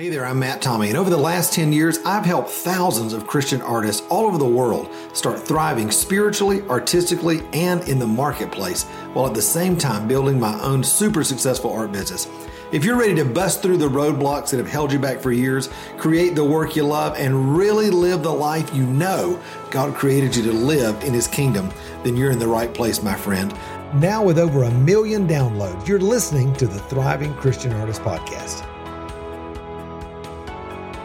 Hey there, I'm Matt Tommey, and over the last 10 years, I've helped thousands of Christian artists all over the world start thriving spiritually, artistically, and in the marketplace, while at the same time building my own super successful art business. If you're ready to bust through the roadblocks that have held you back for years, create the work you love, and really live the life you know God created you to live in His kingdom, then you're in the right place, my friend. Now, with over a million downloads, you're listening to the Thriving Christian Artist Podcast.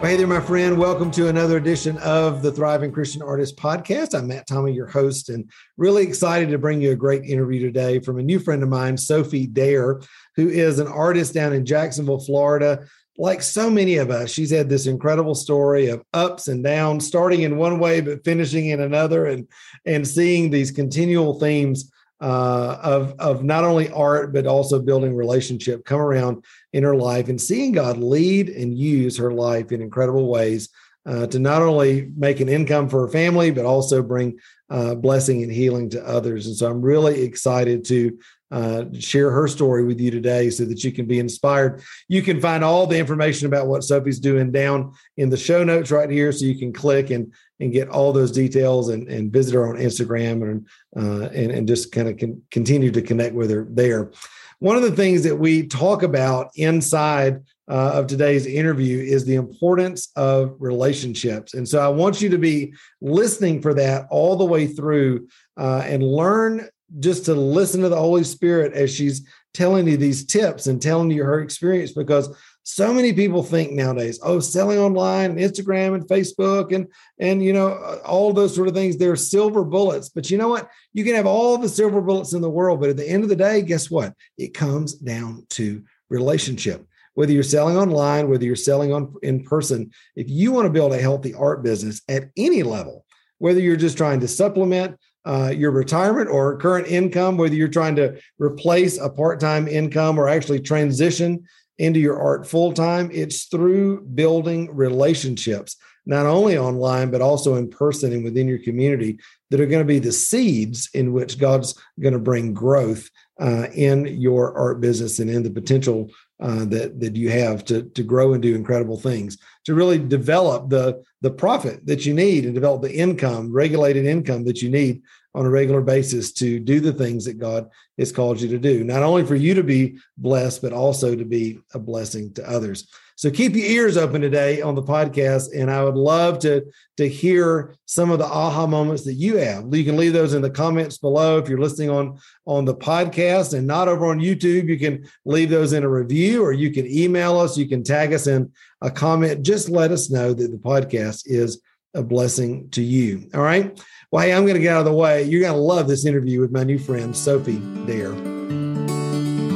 Well, hey there, my friend. Welcome to another edition of the Thriving Christian Artist Podcast. I'm Matt Tommey, your host, and really excited to bring you a great interview today from a new friend of mine, Sophie Dare, who is an artist down in Jacksonville, Florida. Like so many of us, she's had this incredible story of ups and downs, starting in one way but finishing in another, and and seeing these continual themes uh, of of not only art but also building relationship come around in her life and seeing God lead and use her life in incredible ways uh, to not only make an income for her family but also bring uh, blessing and healing to others. And so I'm really excited to uh, share her story with you today so that you can be inspired. You can find all the information about what Sophie's doing down in the show notes right here. So you can click and and get all those details and, and visit her on Instagram and, uh, and, and just kind of con- continue to connect with her there. One of the things that we talk about inside uh, of today's interview is the importance of relationships. And so I want you to be listening for that all the way through uh, and learn just to listen to the Holy Spirit as she's telling you these tips and telling you her experience because so many people think nowadays oh selling online and instagram and facebook and and you know all those sort of things they're silver bullets. But you know what? You can have all the silver bullets in the world but at the end of the day guess what? It comes down to relationship. Whether you're selling online whether you're selling on in person if you want to build a healthy art business at any level whether you're just trying to supplement uh, your retirement or current income, whether you're trying to replace a part time income or actually transition into your art full time, it's through building relationships, not only online, but also in person and within your community that are going to be the seeds in which God's going to bring growth uh, in your art business and in the potential uh, that that you have to to grow and do incredible things to really develop the the profit that you need and develop the income regulated income that you need on a regular basis to do the things that God has called you to do not only for you to be blessed but also to be a blessing to others so keep your ears open today on the podcast, and I would love to to hear some of the aha moments that you have. You can leave those in the comments below if you're listening on on the podcast and not over on YouTube. You can leave those in a review, or you can email us. You can tag us in a comment. Just let us know that the podcast is a blessing to you. All right. Well, hey, I'm going to get out of the way. You're going to love this interview with my new friend Sophie Dare.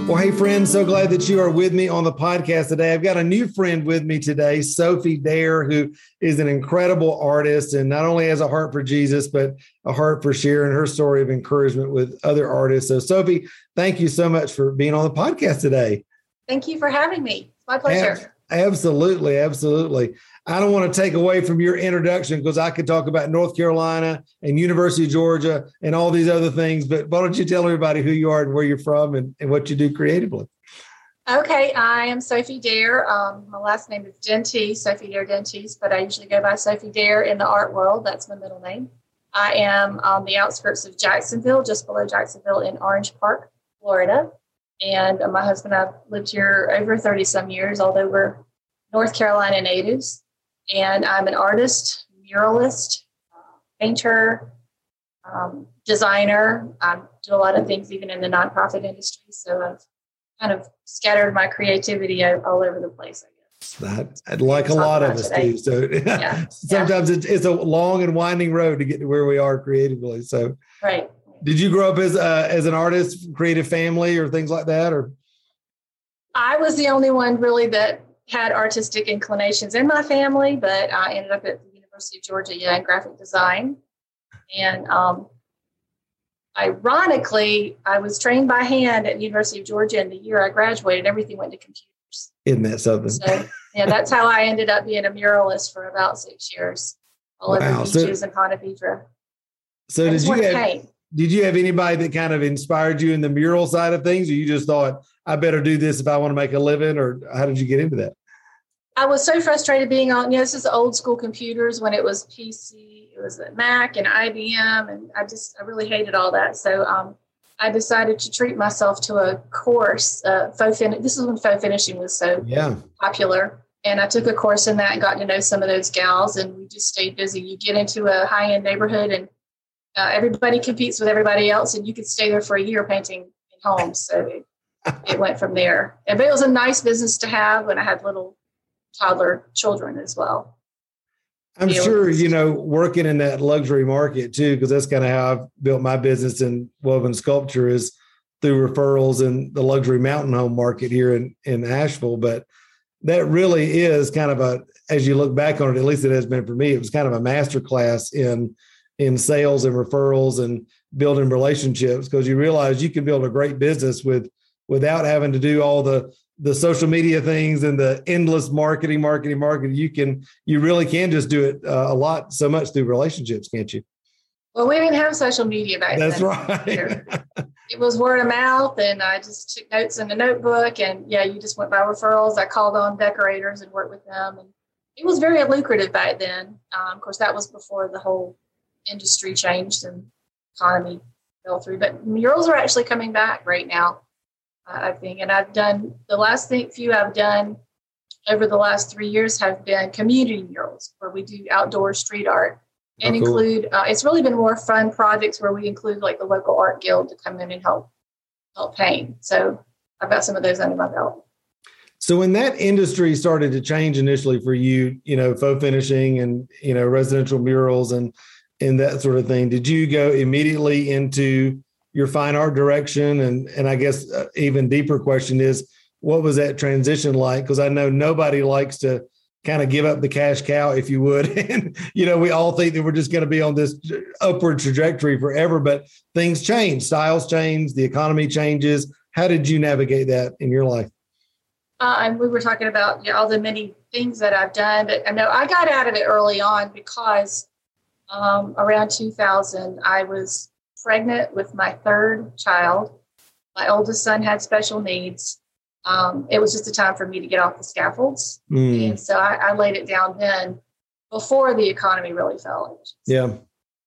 Well, hey, friends, so glad that you are with me on the podcast today. I've got a new friend with me today, Sophie Dare, who is an incredible artist and not only has a heart for Jesus, but a heart for sharing her story of encouragement with other artists. So, Sophie, thank you so much for being on the podcast today. Thank you for having me. It's my pleasure. Absolutely, absolutely. I don't want to take away from your introduction because I could talk about North Carolina and University of Georgia and all these other things. But why don't you tell everybody who you are and where you're from and, and what you do creatively? Okay, I am Sophie Dare. Um, my last name is Dente, Sophie Dare Dentes, but I usually go by Sophie Dare in the art world. That's my middle name. I am on the outskirts of Jacksonville, just below Jacksonville in Orange Park, Florida. And my husband and I have lived here over 30 some years, although we're North Carolina natives and I'm an artist, muralist, uh, painter, um, designer. I do a lot of things even in the nonprofit industry. So I've kind of scattered my creativity all over the place. I guess. That like a lot of us today. do. So yeah. sometimes yeah. It's, it's a long and winding road to get to where we are creatively. So right. Did you grow up as uh, as an artist, creative family, or things like that, or? I was the only one really that had artistic inclinations in my family, but I ended up at the University of Georgia yeah, in graphic design. And um, ironically, I was trained by hand at the University of Georgia, and the year I graduated, everything went to computers. Isn't that something? So, yeah, that's how I ended up being a muralist for about six years, all wow. over beaches so, in Ponte Vedra. So did you have, did you have anybody that kind of inspired you in the mural side of things, or you just thought I better do this if I want to make a living, or how did you get into that? I was so frustrated being on, you know, this is old school computers when it was PC, it was a Mac and IBM, and I just, I really hated all that. So um, I decided to treat myself to a course, uh, faux fin- This is when faux finishing was so yeah. popular. And I took a course in that and got to know some of those gals, and we just stayed busy. You get into a high end neighborhood, and uh, everybody competes with everybody else, and you could stay there for a year painting in homes. So it, it went from there. And, but it was a nice business to have when I had little toddler children as well. I'm sure, you know, working in that luxury market too, because that's kind of how I've built my business in woven sculpture is through referrals in the luxury mountain home market here in, in Asheville. But that really is kind of a, as you look back on it, at least it has been for me, it was kind of a master class in in sales and referrals and building relationships because you realize you can build a great business with without having to do all the the social media things and the endless marketing, marketing, marketing. You can, you really can just do it uh, a lot, so much through relationships, can't you? Well, we didn't have social media back That's then. right. it was word of mouth, and I just took notes in the notebook. And yeah, you just went by referrals. I called on decorators and worked with them, and it was very lucrative back then. Um, of course, that was before the whole industry changed and economy fell through. But murals are actually coming back right now. I think. And I've done the last thing, few I've done over the last three years have been community murals where we do outdoor street art and oh, cool. include. Uh, it's really been more fun projects where we include like the local art guild to come in and help help paint. So I've got some of those under my belt. So when that industry started to change initially for you, you know, faux finishing and you know residential murals and and that sort of thing, did you go immediately into your fine art direction? And and i guess uh, even deeper question is what was that transition like? Because i know nobody likes to kind of give up the cash cow if you would. And you know we all think that we're just going to be on this upward trajectory forever but things change. Styles change the economy changes. How did you navigate that in your life? Uh, and we were talking about you know, all the many things that i've done but i know i got out of it early on because um, around 2000 i was pregnant with my third child. My oldest son had special needs. Um, it was just a time for me to get off the scaffolds. Mm. And so I, I, laid it down then before the economy really fell. Yeah.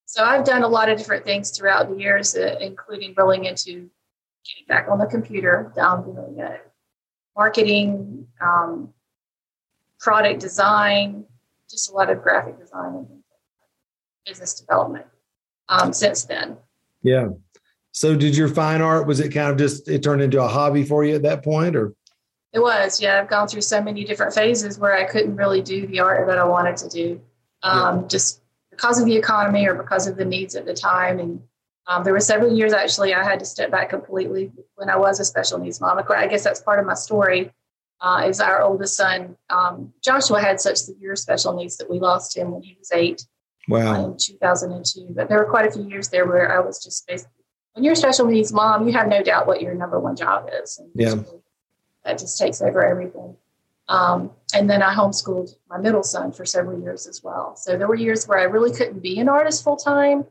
So I've done a lot of different things throughout the years, uh, including rolling into getting back on the computer, down doing it, marketing, um, product design, just a lot of graphic design business development um, since then. Yeah. So did your fine art, was it kind of just, it turned into a hobby for you at that point or? It was, yeah. I've gone through so many different phases where I couldn't really do the art that I wanted to do, um, yeah. just because of the economy or because of the needs at the time. And um, there were several years actually I had to step back completely when I was a special needs mom. I guess that's part of my story. Uh, is our oldest son um, Joshua had such severe special needs that we lost him when he was eight. Wow. In 2002. But there were quite a few years there where I was just basically, when you're a special needs mom, you have no doubt what your number one job is. And yeah. That just takes over everything. Um, and then I homeschooled my middle son for several years as well. So there were years where I really couldn't be an artist full time.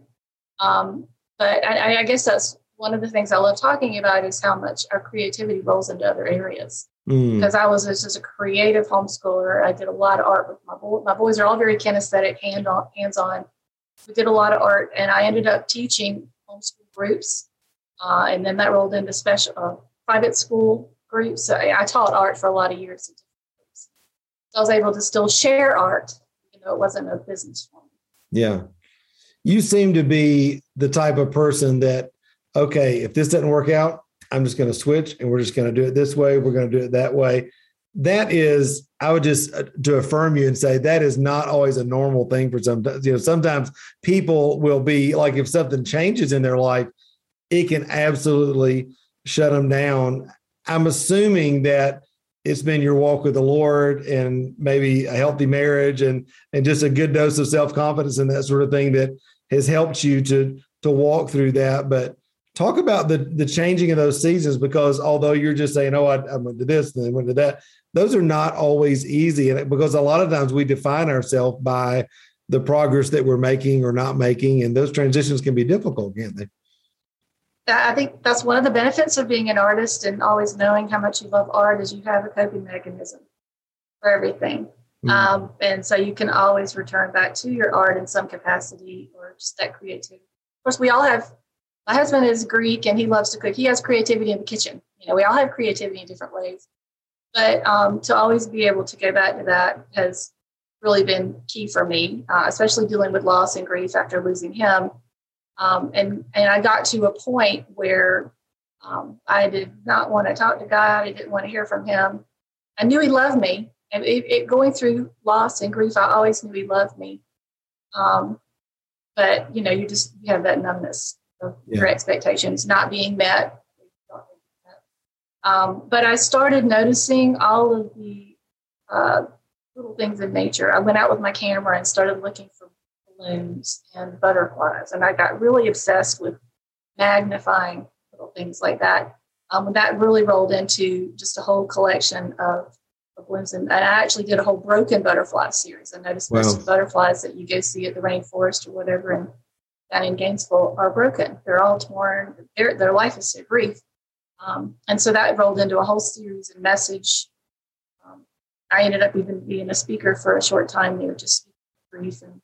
Um, but I, I, guess that's one of the things I love talking about is how much our creativity rolls into other areas. Mm. Because I was just a creative homeschooler. I did a lot of art with my boys. My boys are all very kinesthetic, hand on, hands on. We did a lot of art, and I ended up teaching homeschool groups, uh, and then that rolled into special uh, private school groups. So I taught art for a lot of years. So I was able to still share art, even though it wasn't a business for me. Yeah, you seem to be the type of person that okay, if this doesn't work out, I'm just going to switch and we're just going to do it this way. We're going to do it that way. That is, I would just uh, to affirm you and say that is not always a normal thing for some. You know, sometimes people will be like, if something changes in their life, it can absolutely shut them down. I'm assuming that it's been your walk with the Lord and maybe a healthy marriage and and just a good dose of self confidence and that sort of thing that has helped you to to walk through that. But talk about the the changing of those seasons because although you're just saying, "Oh, I, I went to this and then went to that," those are not always easy, and because a lot of times we define ourselves by the progress that we're making or not making, and those transitions can be difficult, can't they? I think that's one of the benefits of being an artist and always knowing how much you love art is you have a coping mechanism for everything. Mm-hmm. Um, and so you can always return back to your art in some capacity or just that creativity. Of course, we all have, my husband is Greek and he loves to cook. He has creativity in the kitchen. You know, we all have creativity in different ways. But um, to always be able to go back to that has really been key for me, uh, especially dealing with loss and grief after losing him. Um, and and I got to a point where um, I did not want to talk to God. I didn't want to hear from Him. I knew He loved me, and it, it, going through loss and grief, I always knew He loved me. Um, but you know, you just you have that numbness of yeah. your expectations not being met. Um, but I started noticing all of the uh, little things in nature. I went out with my camera and started looking for balloons and butterflies, and I got really obsessed with magnifying little things like that. Um, that really rolled into just a whole collection of, of balloons, and, I actually did a whole broken butterfly series. I noticed wow. most of the butterflies that you go see at the rainforest or whatever, and down in Gainesville are broken. They're all torn. Their their life is so brief. Um, and so that rolled into a whole series and message I ended up even being a speaker for a short time there, just grief and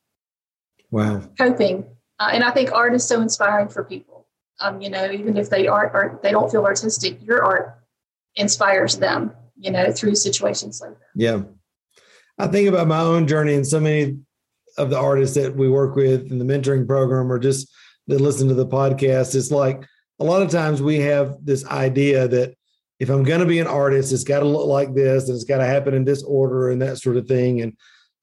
wow coping. Uh, and I think art is so inspiring for people. Um, you know, even if they aren't art, they don't feel artistic, your art inspires them. You know, through situations like that. Yeah, I think about my own journey and so many of the artists that we work with in the mentoring program or just that listen to the podcast. It's like a lot of times we have this idea that if I'm going to be an artist, it's got to look like this and it's got to happen in this order and that sort of thing. And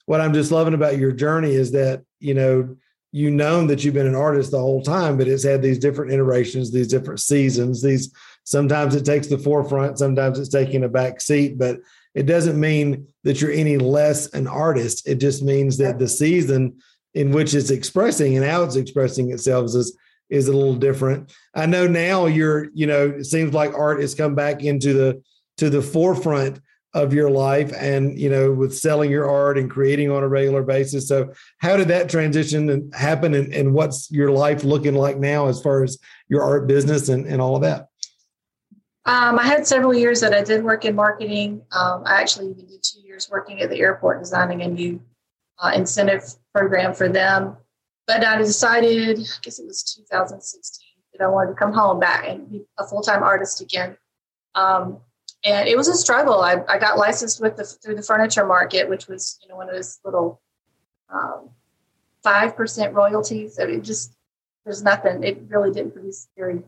what I'm just loving about your journey is that, you know, you known that you've been an artist the whole time, but it's had these different iterations, these different seasons. These sometimes it takes the forefront, sometimes it's taking a back seat, but it doesn't mean that you're any less an artist. It just means that the season in which it's expressing and how it's expressing itself is is a little different. I know now you're, you know, it seems like art has come back into the to the forefront of your life and you know with selling your art and creating on a regular basis so how did that transition happen and, and what's your life looking like now as far as your art business and, and all of that um, i had several years that i did work in marketing um, i actually even did two years working at the airport designing a new uh, incentive program for them but I decided, I guess it was 2016, that I wanted to come home back and be a full time artist again. Um, and it was a struggle. I, I got licensed with the through the furniture market, which was you know one of those little um, five percent royalties. So it just there's nothing. It really didn't produce very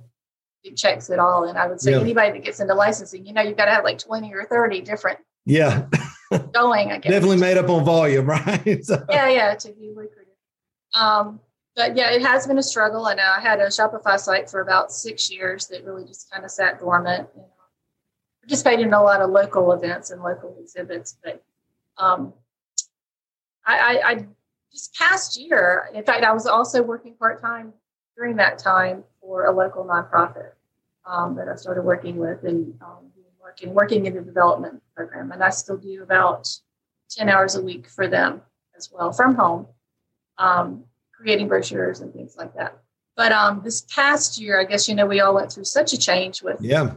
checks at all. And I would say yeah. anybody that gets into licensing, you know, you've got to have like twenty or thirty different yeah going. I guess definitely made up on volume, right? so. Yeah, yeah, to be lucrative. Um, but yeah, it has been a struggle. And I had a Shopify site for about six years that really just kind of sat dormant. You know, participated in a lot of local events and local exhibits, but um, I, I, I just past year, in fact, I was also working part time during that time for a local nonprofit um, that I started working with and um, working working in the development program, and I still do about ten hours a week for them as well from home um, creating brochures and things like that. But um, this past year, I guess you know we all went through such a change with yeah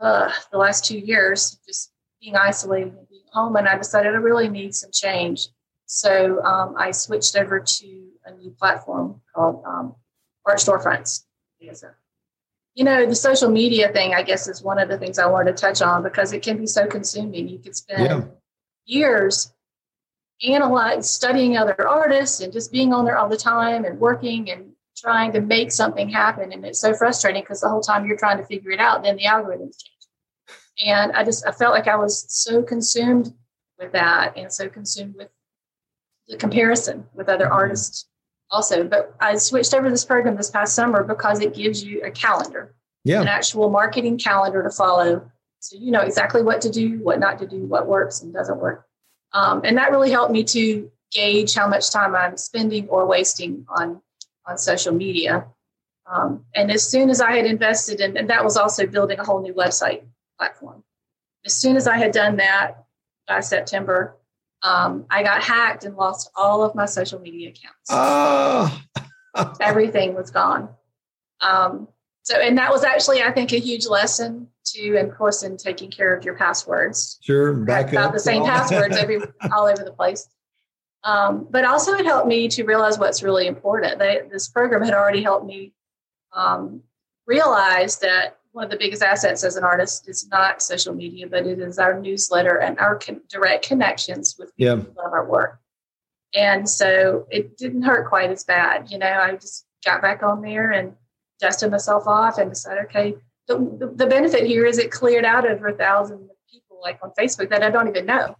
uh, the last two years, just being isolated and being home, and I decided I really need some change. So um, I switched over to a new platform called um, Art Storefronts. You know, the social media thing, I guess, is one of the things I wanted to touch on because it can be so consuming. You could spend yeah. years analyze studying other artists and just being on there all the time and working and trying to make something happen and it's so frustrating because the whole time you're trying to figure it out then the algorithms change and i just i felt like i was so consumed with that and so consumed with the comparison with other mm-hmm. artists also but i switched over to this program this past summer because it gives you a calendar yeah an actual marketing calendar to follow so you know exactly what to do what not to do what works and doesn't work um, and that really helped me to gauge how much time I'm spending or wasting on, on social media. Um, and as soon as I had invested in, and that was also building a whole new website platform. As soon as I had done that by September, um, I got hacked and lost all of my social media accounts. Oh. Everything was gone. Um, so, and that was actually, I think, a huge lesson to, and of course, in taking care of your passwords. Sure, back about the same passwords every all over the place. Um, but also, it helped me to realize what's really important. They, this program had already helped me um, realize that one of the biggest assets as an artist is not social media, but it is our newsletter and our con- direct connections with people yeah. who love our work. And so it didn't hurt quite as bad. You know, I just got back on there and dusted myself off and decided, okay, the, the, the benefit here is it cleared out over a thousand people like on Facebook that I don't even know.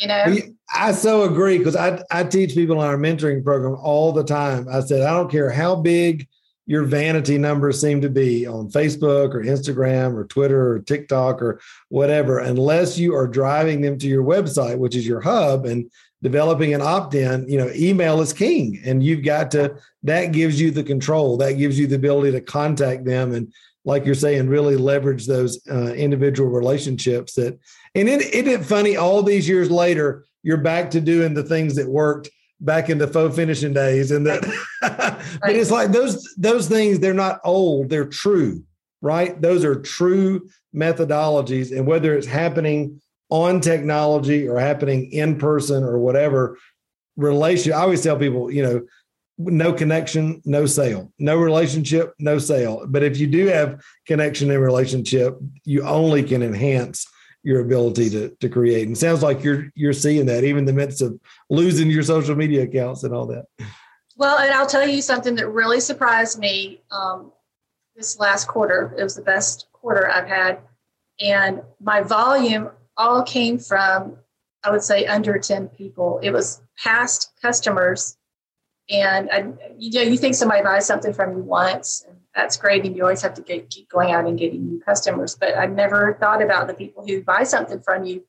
You know, I so agree because I, I teach people in our mentoring program all the time. I said, I don't care how big your vanity numbers seem to be on Facebook or Instagram or Twitter or TikTok or whatever, unless you are driving them to your website, which is your hub, and developing an opt-in, you know, email is king. And you've got to that gives you the control, that gives you the ability to contact them and like you're saying, really leverage those uh, individual relationships that and it, isn't it funny all these years later, you're back to doing the things that worked back in the faux finishing days. And that right. but it's like those those things, they're not old, they're true, right? Those are true methodologies. And whether it's happening on technology or happening in person or whatever, relation. I always tell people, you know, no connection, no sale, no relationship, no sale. But if you do have connection and relationship, you only can enhance your ability to to create. And sounds like you're you're seeing that even in the midst of losing your social media accounts and all that. Well, and I'll tell you something that really surprised me um, this last quarter. It was the best quarter I've had, and my volume all came from I would say under ten people. It was past customers and I, you know, you think somebody buys something from you once, that's great, and you always have to get, keep going out and getting new customers. But I've never thought about the people who buy something from you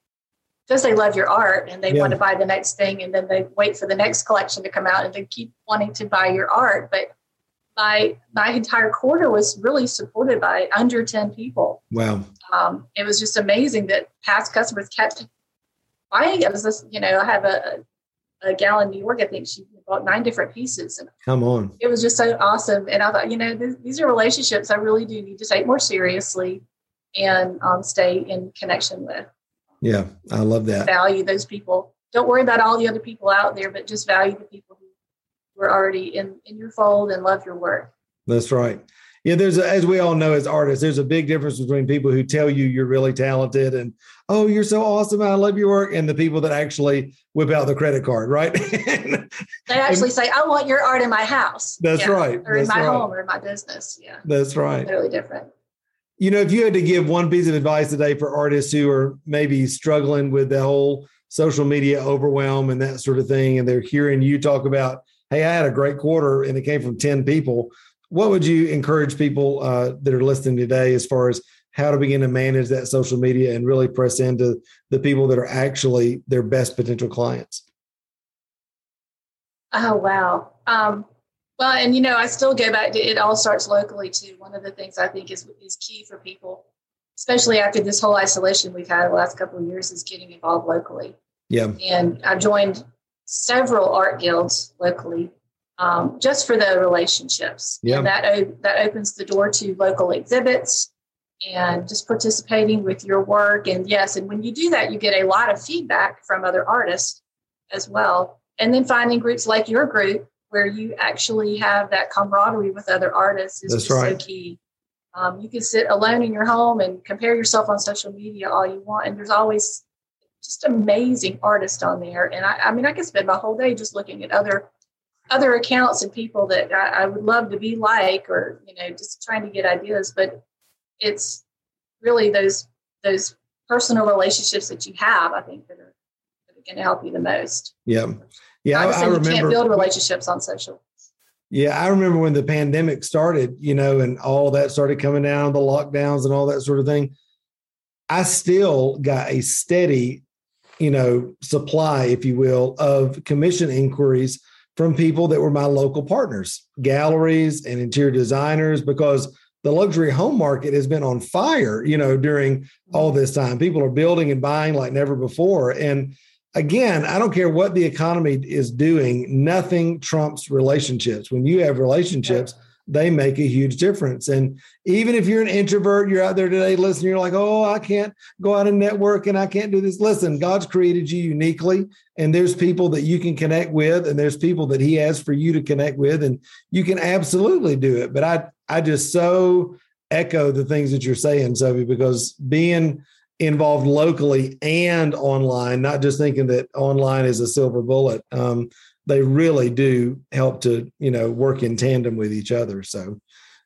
because they love your art and they yeah. want to buy the next thing, and then they wait for the next collection to come out, and they keep wanting to buy your art. But my my entire quarter was really supported by under ten people. Wow! Um, it was just amazing that past customers kept buying. It was this, you know, I have a, a gal in New York. I think she bought nine different pieces. And come on, it was just so awesome. And I thought, you know, th- these are relationships I really do need to take more seriously and um, stay in connection with. Yeah, I love that. Value those people. Don't worry about all the other people out there, but just value the people who are already in in your fold and love your work. That's right yeah, there's a, as we all know as artists, there's a big difference between people who tell you you're really talented and oh, you're so awesome, I love your work, and the people that actually whip out the credit card, right? they actually say, I want your art in my house. That's yeah. right. Or that's in my right. home or in my business. Yeah. That's right. Totally different. You know, if you had to give one piece of advice today for artists who are maybe struggling with the whole social media overwhelm and that sort of thing, and they're hearing you talk about, hey, I had a great quarter and it came from 10 people what would you encourage people uh, that are listening today as far as how to begin to manage that social media and really press into the people that are actually their best potential clients? Oh, wow. Um, well, and you know, I still go back to it all starts locally too. One of the things I think is, is key for people, especially after this whole isolation we've had the last couple of years, is getting involved locally. Yeah. And I've joined several art guilds locally um, just for the relationships. Yeah. And that, that opens the door to local exhibits and just participating with your work. And yes, and when you do that, you get a lot of feedback from other artists as well. And then finding groups like your group where you actually have that camaraderie with other artists is That's right. so key. Um, you can sit alone in your home and compare yourself on social media all you want, and there's always just amazing artists on there. And I, I mean, I could spend my whole day just looking at other other accounts and people that I, I, would love to be like, or you know, just trying to get ideas. But it's really those those personal relationships that you have, I think, that are, that are going to help you the most. Yeah, yeah. I, I remember. You can't build relationships on social. Yeah, I remember when the pandemic started, you know, and all that started coming down, the lockdowns and all that sort of thing. I still got a steady, you know, supply, if you will, of commission inquiries from people that were my local partners, galleries and interior designers, because the luxury home market has been on fire, you know, during all this time. People are building and buying like never before. And again, I don't care what the economy is doing, nothing trumps relationships. When you have relationships, they make a huge difference. And even if you're an introvert, you're out there today listening, you're like, oh, I can't go out and network and I can't do this. Listen, God's created you uniquely, and there's people that you can connect with, and there's people that He has for you to connect with, and you can absolutely do it. But I, I just so echo the things that you're saying, Sophie, because being involved locally and online, not just thinking that online is a silver bullet. Um, they really do help to you know work in tandem with each other so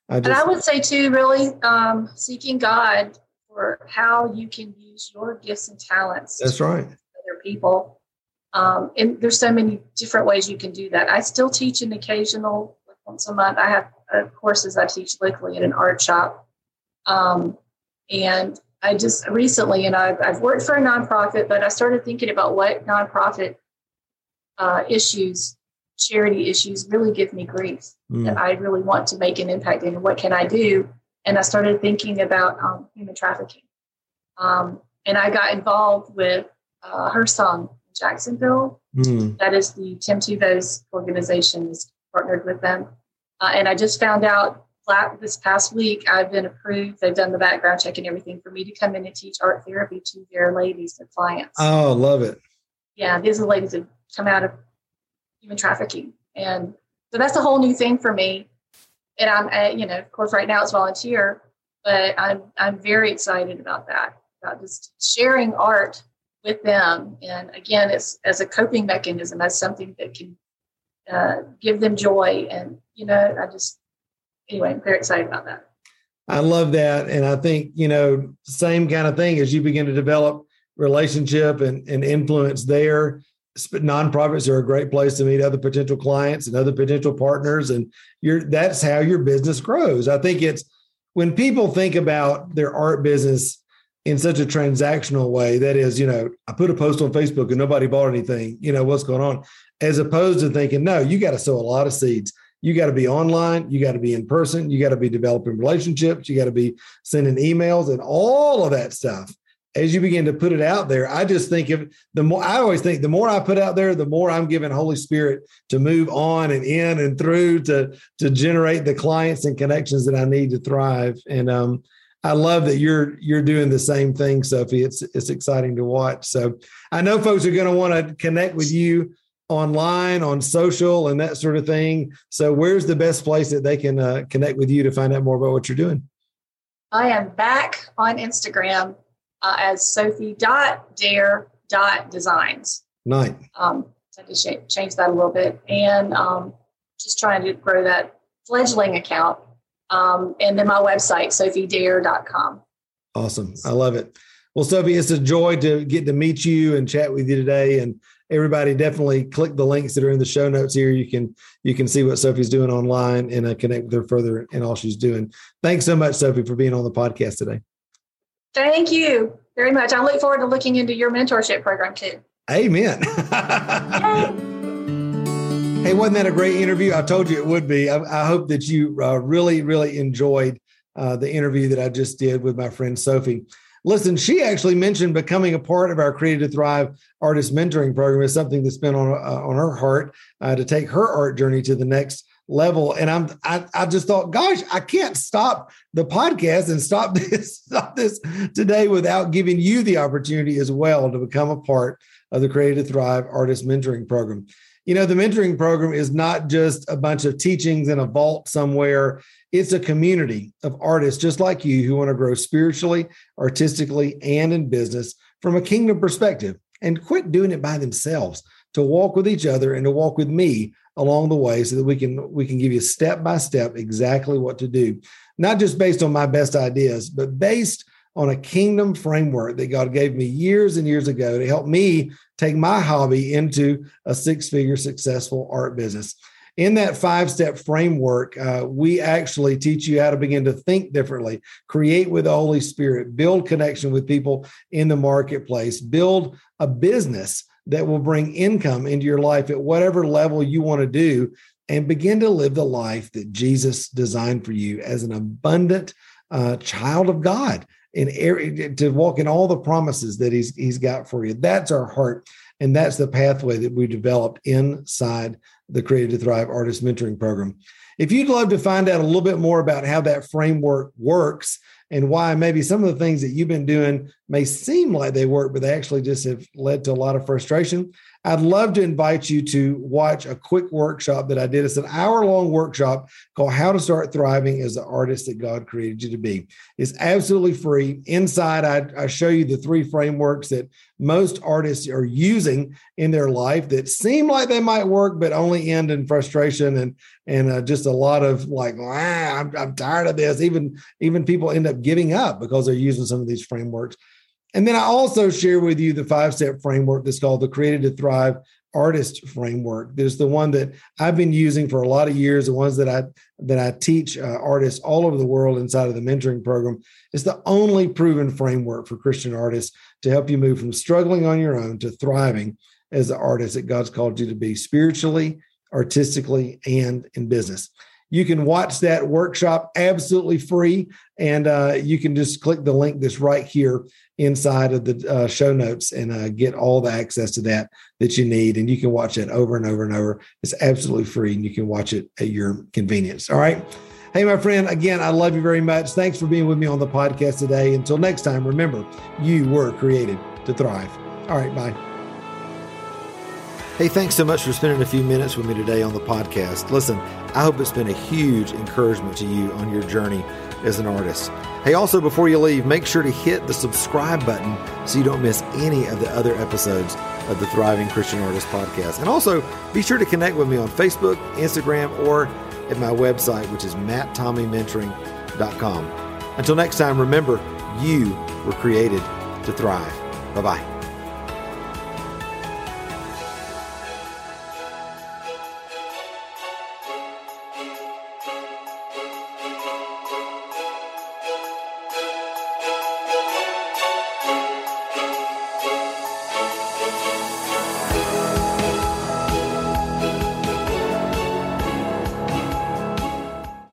I just, and I would say too, really um, seeking God for how you can use your gifts and talents. That's right. Other people, um, and there's so many different ways you can do that. I still teach an occasional, like once a month. I have uh, courses I teach locally in an art shop, um, and I just recently, and I've, I've worked for a nonprofit, but I started thinking about what nonprofit uh, issues, charity issues, really give me grief mm. that I really want to make an impact in. What can I do? And I started thinking about um, human trafficking. Um, and I got involved with uh, HerSong Jacksonville. Mm. That is the Tim Tebow's organization is partnered with them. Uh, and I just found out this past week I've been approved. They've done the background check and everything for me to come in and teach art therapy to their ladies, their clients. Oh, love it. Yeah, these are ladies that come out of human trafficking. And so that's a whole new thing for me. And I'm, you know, of course, right now it's volunteer, but I'm, I'm very excited about that, about just sharing art with them. And again, it's as a coping mechanism, as something that can uh, give them joy. And, you know, I just, anyway, I'm very excited about that. I love that. And I think, you know, same kind of thing as you begin to develop relationship and, and influence there nonprofits are a great place to meet other potential clients and other potential partners and you're that's how your business grows. I think it's when people think about their art business in such a transactional way that is you know i put a post on facebook and nobody bought anything you know what's going on? As opposed to thinking no you got to sow a lot of seeds. You got to be online you got to be in person you got to be developing relationships you got to be sending emails and all of that stuff as you begin to put it out there, I just think of the more I always think the more I put out there, the more I'm giving Holy Spirit to move on and in and through to to generate the clients and connections that I need to thrive. And um, I love that you're you're doing the same thing, Sophie. It's it's exciting to watch. So I know folks are going to want to connect with you online on social and that sort of thing. So where's the best place that they can uh, connect with you to find out more about what you're doing? I am back on Instagram uh, as Sophie dot Dare dot Designs. Nice. Um, so I sh- change that a little bit, and um, just trying to grow that fledgling account. Um, and then my website, sophiedare.com. Awesome. I love it. Well, Sophie, it's a joy to get to meet you and chat with you today. And everybody definitely click the links that are in the show notes here. You can you can see what Sophie's doing online and uh, connect with her further and all she's doing. Thanks so much, Sophie, for being on the podcast today. Thank you very much. I look forward to looking into your mentorship program too. Amen. hey, wasn't that a great interview? I told you it would be. I, I hope that you uh, really, really enjoyed uh, the interview that I just did with my friend Sophie. Listen, she actually mentioned becoming a part of our Created to Thrive artist mentoring program is something that's been on uh, on her heart uh, to take her art journey to the next level. And I'm I, I just thought, gosh, I can't stop the podcast and stop this, stop this today without giving you the opportunity as well to become a part of the Creative Thrive Artist Mentoring Program. You know, the mentoring program is not just a bunch of teachings in a vault somewhere. It's a community of artists just like you who want to grow spiritually, artistically, and in business from a kingdom perspective and quit doing it by themselves to walk with each other and to walk with me along the way so that we can we can give you step by step exactly what to do not just based on my best ideas but based on a kingdom framework that God gave me years and years ago to help me take my hobby into a six figure successful art business. In that five step framework, uh, we actually teach you how to begin to think differently, create with the Holy Spirit, build connection with people in the marketplace, build a business that will bring income into your life at whatever level you want to do and begin to live the life that Jesus designed for you as an abundant uh, child of God in to walk in all the promises that he's he's got for you. That's our heart, and that's the pathway that we developed inside the Created to Thrive Artist Mentoring Program. If you'd love to find out a little bit more about how that framework works and why maybe some of the things that you've been doing may seem like they work, but they actually just have led to a lot of frustration, I'd love to invite you to watch a quick workshop that I did. It's an hour long workshop called How to Start Thriving as the Artist that God Created You to Be. It's absolutely free. Inside, I, I show you the three frameworks that most artists are using in their life that seem like they might work, but only end in frustration and and uh, just a lot of like, I'm, I'm tired of this. Even even people end up giving up because they're using some of these frameworks. And then I also share with you the five step framework that's called the Created to Thrive Artist Framework. There's the one that I've been using for a lot of years, the ones that I that I teach uh, artists all over the world inside of the mentoring program. It's the only proven framework for Christian artists to help you move from struggling on your own to thriving as the artist that God's called you to be spiritually, artistically, and in business. You can watch that workshop absolutely free, and uh, you can just click the link that's right here inside of the uh, show notes and uh, get all the access to that that you need. And you can watch it over and over and over. It's absolutely free, and you can watch it at your convenience. All right. Hey, my friend, again, I love you very much. Thanks for being with me on the podcast today. Until next time, remember, you were created to thrive. All right, bye. Hey, thanks so much for spending a few minutes with me today on the podcast. Listen, I hope it's been a huge encouragement to you on your journey as an artist. Hey, also, before you leave, make sure to hit the subscribe button so you don't miss any of the other episodes of the Thriving Christian Artist podcast. And also, be sure to connect with me on Facebook, Instagram, or at my website, which is matttommeymentoring.com. Until next time, remember, you were created to thrive. Bye bye.